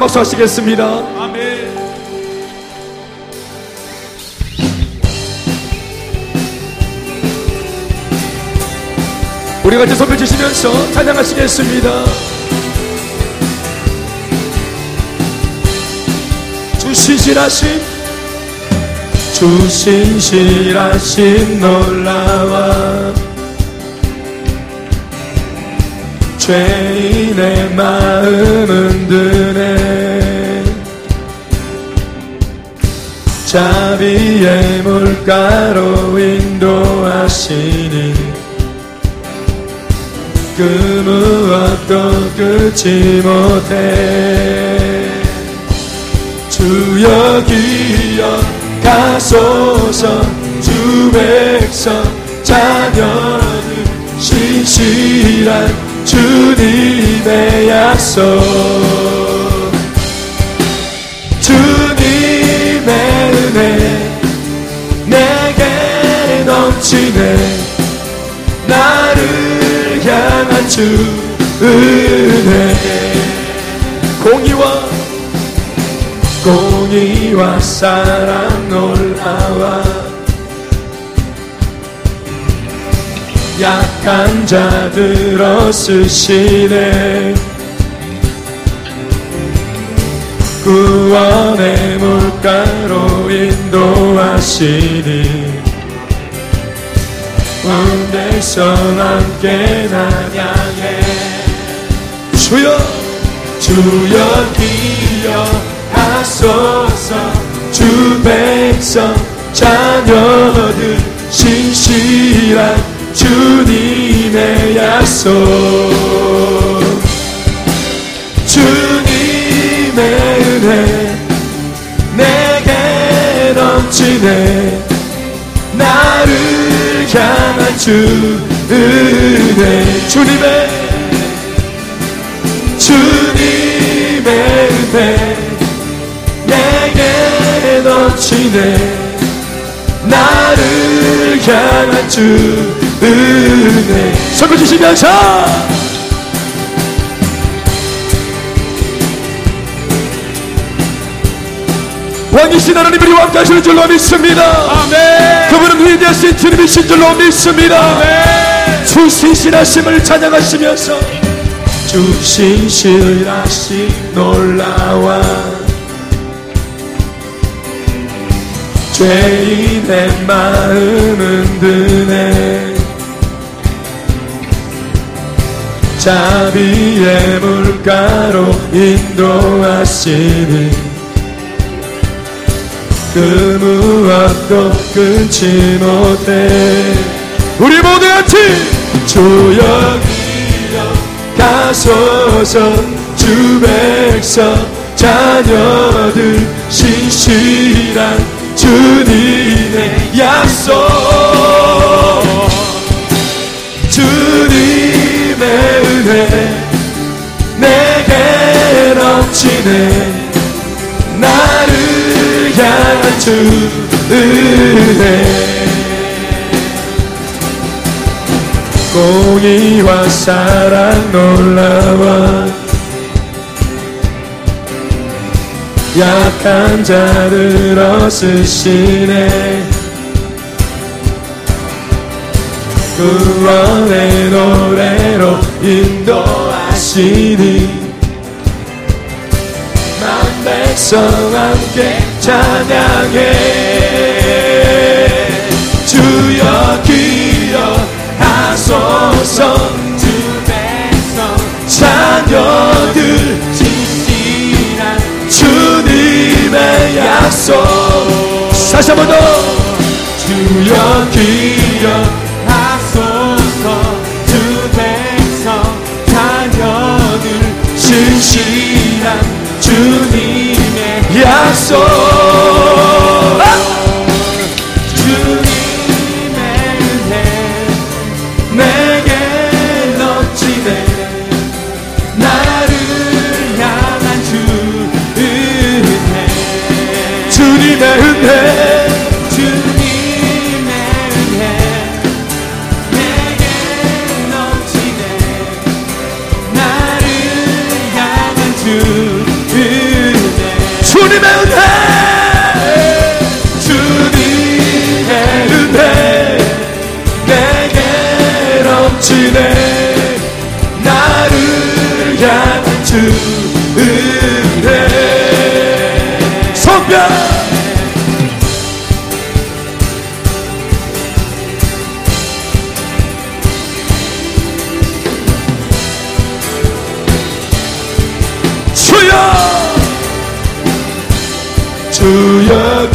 박수 하시겠습니다. 아멘. 우리 같이 손을 주시면서 찬양하시겠습니다. 주신실하신 주신실하신 놀라와 죄인의 마음은 드네 자비의 물가로 인도하시니 그 무엇도 끊지 못해. 주여 기억하소서 주 백성 자녀들 신실한 주님의 약속 넘치네 나를 향한 주 은혜. 공의와 공의와 사랑 놀라와 약한 자들 어 쓰시네. 구원의 물가로 인도하시니 온 백성 함께 나양해. 주여 주여 기억하소서. 주 백성 자녀들 신실한 주님의 약속. 주님의 은혜 내게 넘치네. 나를 향한 주 은혜. 주님의 주님의 은혜. 내게 넘치네. 나를 향한 주 은혜. 손을 주시면서 왕이신 하나님 우리 함께 하시는 줄로 믿습니다 아멘. 그분은 위대하신 주님이신 줄로 믿습니다 아멘. 주 신실하심을 찬양하시면서 주 신실하심 놀라와 죄인의 마음은 드네 자비의 물가로 인도하시니 그 무엇도 끊지 못해. 우리 모두 같이 주여 가소서 주 백성 자녀들 신실한 주님의 약속. 주님의 은혜 내게 넘치네. 나를 향한 주 은혜 공의와 사랑 놀라와 약한 자들 어쓰시네. 구원의 노래로 인도하시니. 만 백성 함께 찬양해. 주여 기억하소서. 주 백성 자녀들 진실한 주님의 약속. 다시 한번 더. 주여 기억 주여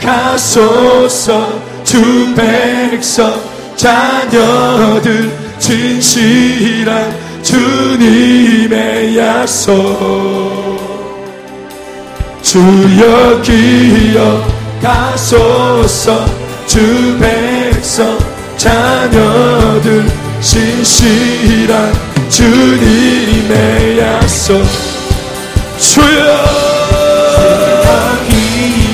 기억하소서 주 백성 자녀들 진실한 주님의 약속. 주여 기억하소서 주 백성 자녀들 진실한 주님의 약속. 주여 기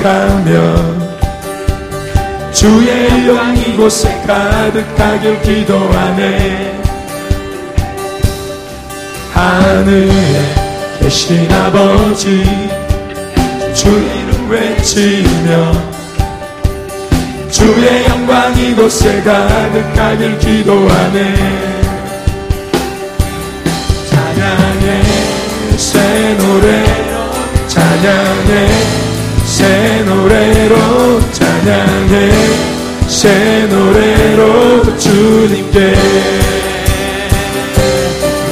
거룩하며 주의 영광 이곳에 가득하길 기도하네. 하늘에 계신 아버지 주 이름 외치며 주의 영광 이곳에 가득하길 기도하네. 찬양해 새 노래로 찬양해 새 노래로 찬양해. 새 노래로 주님께.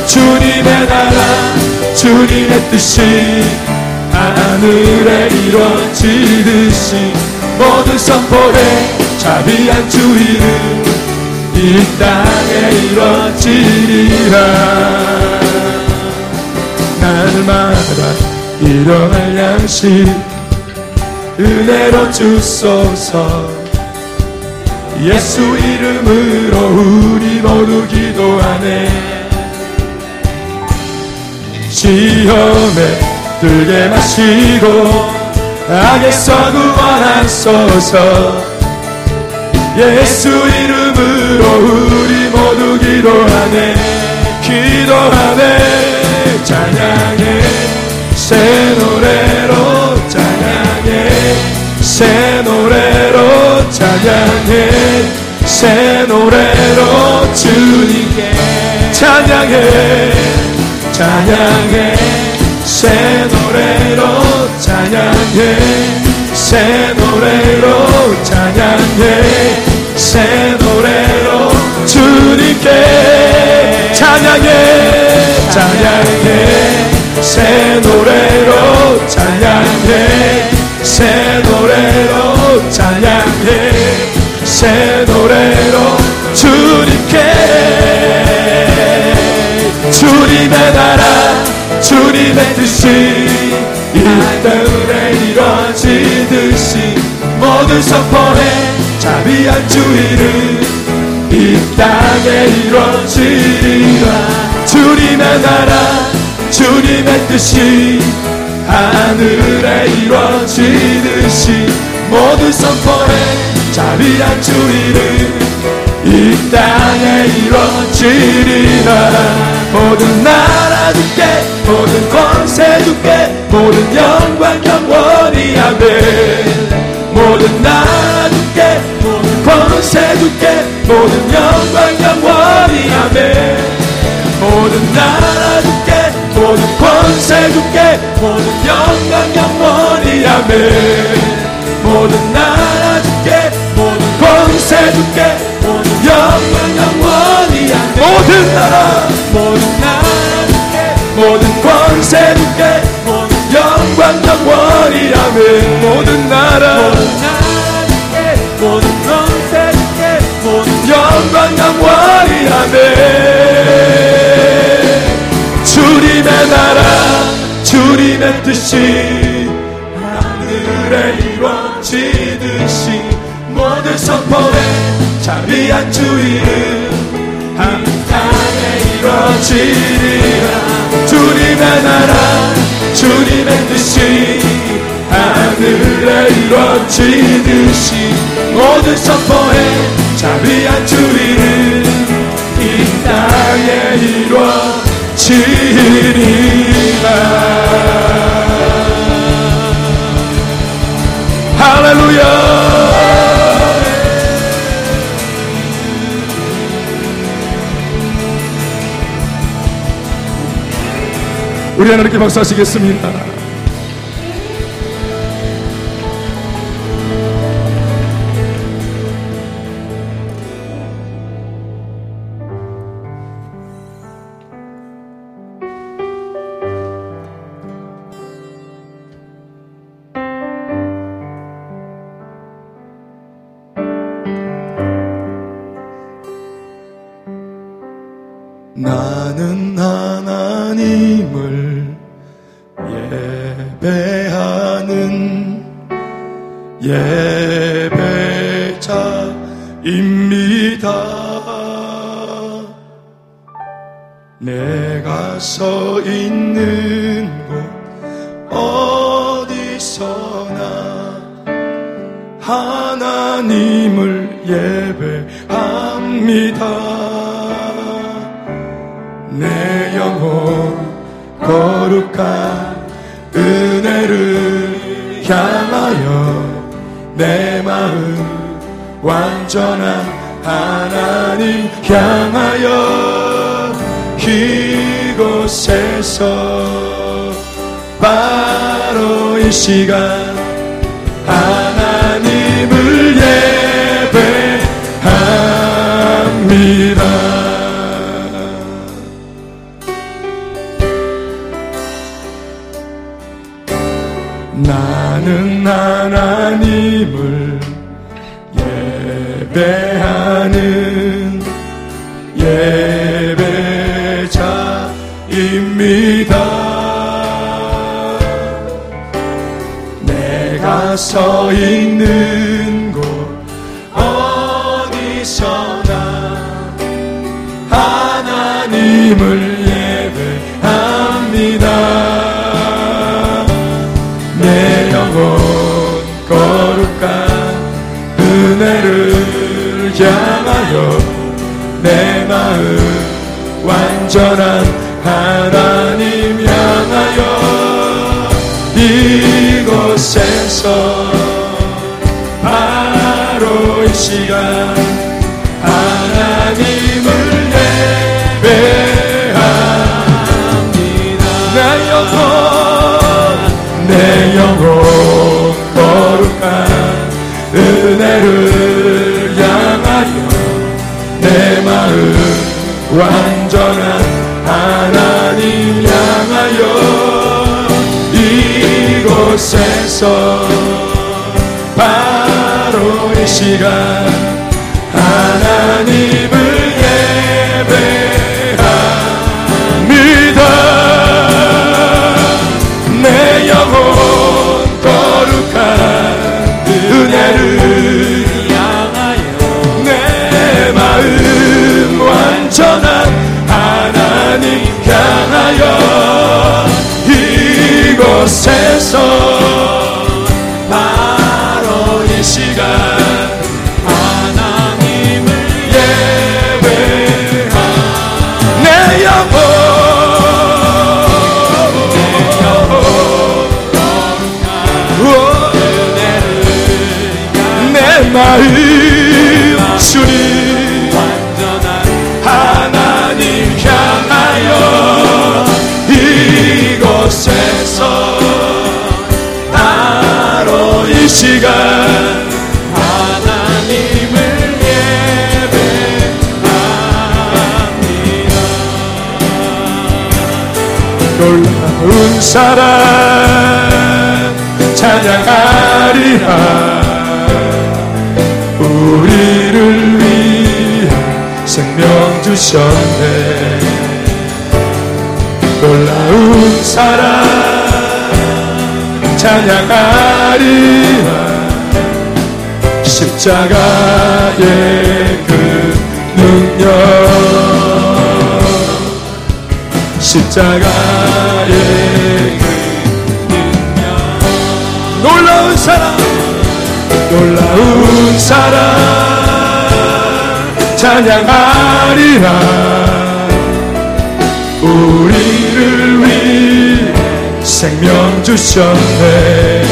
주님의 나라 주님의 뜻이 하늘에 이루어지듯이 모든 선포에 자비한 주 이름 이 땅에 이루어지리라. 날마다 일어날 양식 은혜로 주소서. 예수 이름으로 우리 모두 기도하네. 시험에 들게 마시고 악에서 구원하소서. 예수 이름으로 우리 모두 기도하네. 기도하네. 찬양해. 새 노래 새 노래로 주님께 찬양해 찬양해. 새 노래로 찬양해 새 노래로 찬양해. 새 노래로 주님께 찬양해 찬양해. 새 노래로 찬양해 새 노래로 찬양해 새 노래로 주님께 주님의 나라 주님의 뜻이 이 땅에 이루어지듯이 모두 선포해 자비한 주 이름 이 땅에 이루어지리라. 주님의 나라 주님의 뜻이 하늘에 이루어지듯이 모두 선포해 자비한 주 이름 이 땅에 이루어지리라. 모든 나라 주께 모든 권세 주께 모든 영광 영원히 아멘. 모든 나라 주께 모든 권세 주께 모든 영광 영원히 아멘. 모든 나라 주께 모든 권세 주께 모든 영광 영원히 아멘. 모든 나라 주께 주께 모든 영광 영원히 모든 나라. 모든 나라 주께 모든 권세 주께 모든 영광 영원히 아멘 모든 나라. 모든 나라 주께 모든 권세 주께 모든 영광 영원히 아멘 주님의 나라 주님의 뜻이 하늘에 이루어지듯이 모든 선포에 자비한 주 이름 한 땅에 이루어지리라. 주님의 나라 주님의 뜻이 하늘에 이루어지듯이 모든 선포에 자비한 주 이름 이 땅에 이루어지리라. 할렐루야 우리 하나님께 박수하시겠습니다 예배합니다. 내 영혼 거룩한 은혜를 향하여 내 마음 완전한 하나님 향하여 이곳에서 바로 이 시간 예배합니다. 나는 하나님을 예배하는 예배자입니다. 내가 서 있는 향하여 내 마음 완전한 하나님 향하여 이곳에서 바로 이 시간 완전한 하나님 향하여 이곳에서 바로 이 시간 하나님을 예배합니다. 내 영혼 거룩한 은혜를 곳에서 바로 이 시간 하나님을 예배하 내 영혼 내 마음 사랑 찬양하리라. 우리를 위해 생명 주셨네. 놀라운 사랑 찬양하리라. 십자가의 그 능력. 능력 놀라운 사랑 놀라운 사랑 찬양하리라. 우리를 위해 생명 주셨네.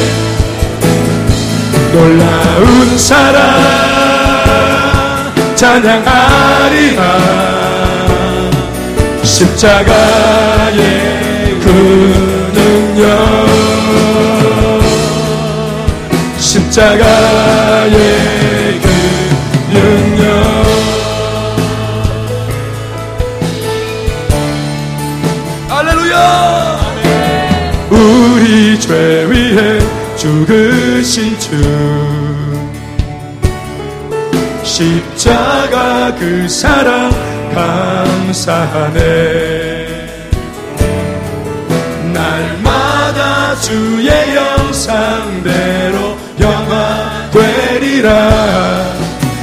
놀라운 사랑 찬양하리라. 십자가의 그 능력 십자가의 그 능력 할렐루야. 우리 죄 위해 죽으신 주. 십자가 그 사랑 감사하네 주의 영상대로 영화 되리라.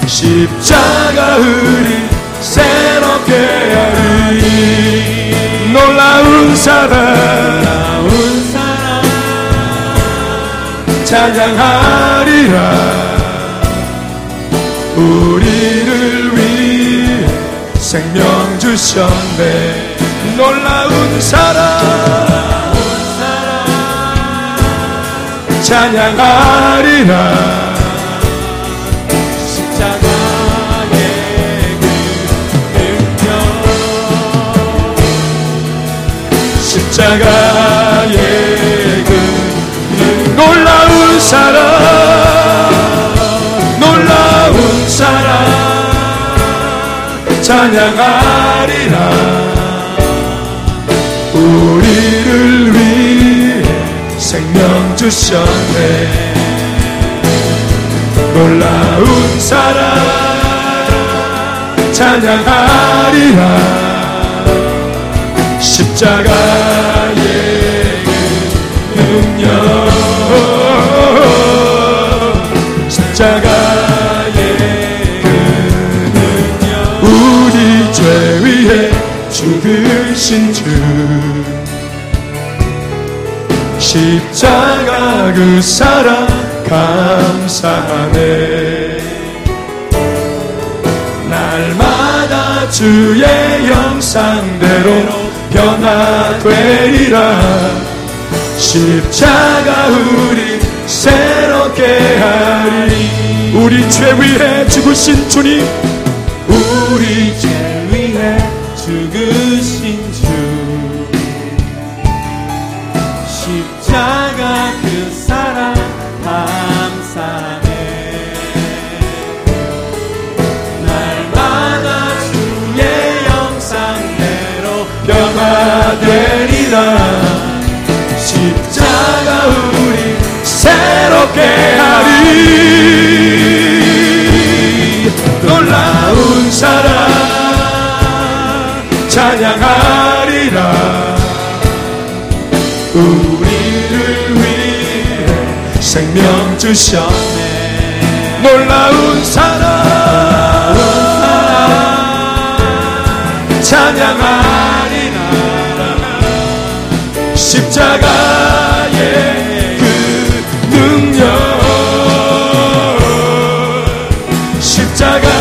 십자가 우리 새롭게 하리. 놀라운 사랑 놀라운 사랑. 찬양하리라. 우리를 위해 생명 주셨네. 놀라운 사랑 찬양하리라. 십자가의 그 능력. 십자가의 그 놀라운 사랑 놀라운 사랑. 찬양하리 주셨네. 놀라운 사랑 찬양하리라. 십자가의 그 능력. 십자가의 그 능력. 우리 죄 위해 죽으신 주 십자가 그 사랑 감사하네. 날마다 주의 영상대로 변화되리라. 십자가 우리 새롭게 하리. 우리 죄 위해 죽으신 주님 우리 죄 변화되리라 십자가 우리 새롭게 하리. 놀라운 사랑 찬양하리라. 우리를 위해 생명 주셨네. 놀라운 사랑 십자가의 그 능력. 십자가의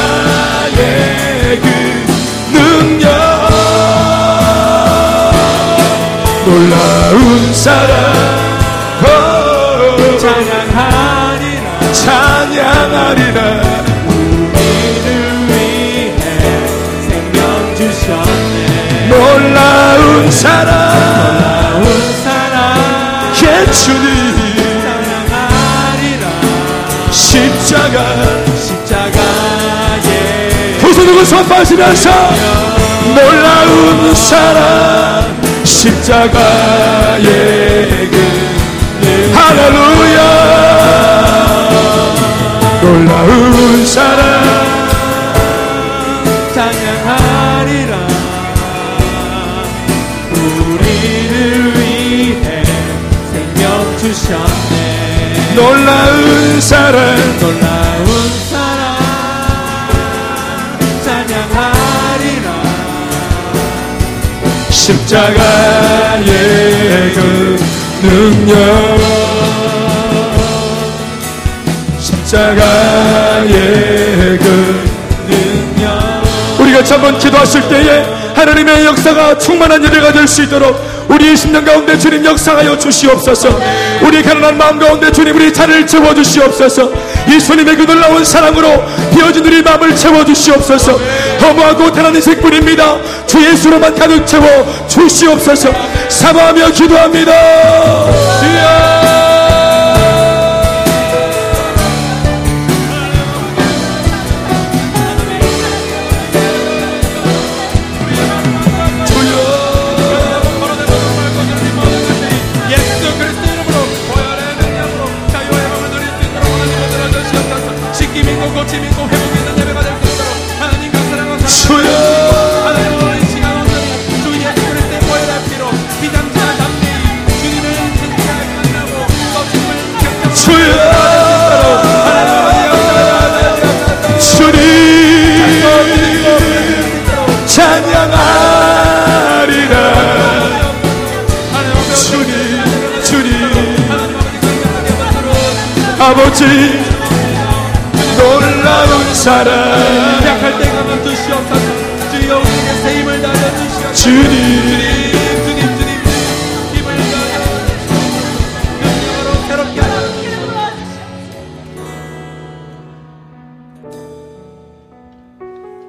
그 능력. 놀라운 사랑. 오, 찬양하리라. 찬양하리라. 사랑 주님 십자가. 두 손으로 선포하시면서 놀라운 사랑 십자가의 그 할렐루야. 놀라운 사랑 놀라운 사랑. 놀라운 사랑 찬양하리라. 십자가의 그 능력. 십자가의 그 능력. 우리가 한번 기도하실 때에 하나님의 역사가 충만한 예배가 될 수 있도록 우리의 심령 가운데 주님 역사하여 주시옵소서. 우리 가난한 마음 가운데 주님 우리 자리를 채워주시옵소서. 예수님의 그 놀라운 사랑으로 비어진 우리 마음을 채워주시옵소서. 허무하고 가난한 인생뿐입니다. 주 예수로만 가득 채워 주시옵소서. 사모하며 기도합니다. 주여 사랑. 약할 때 가면 주시옵소서 주여 우리에게 새 힘을 다려 주시옵소서. 주님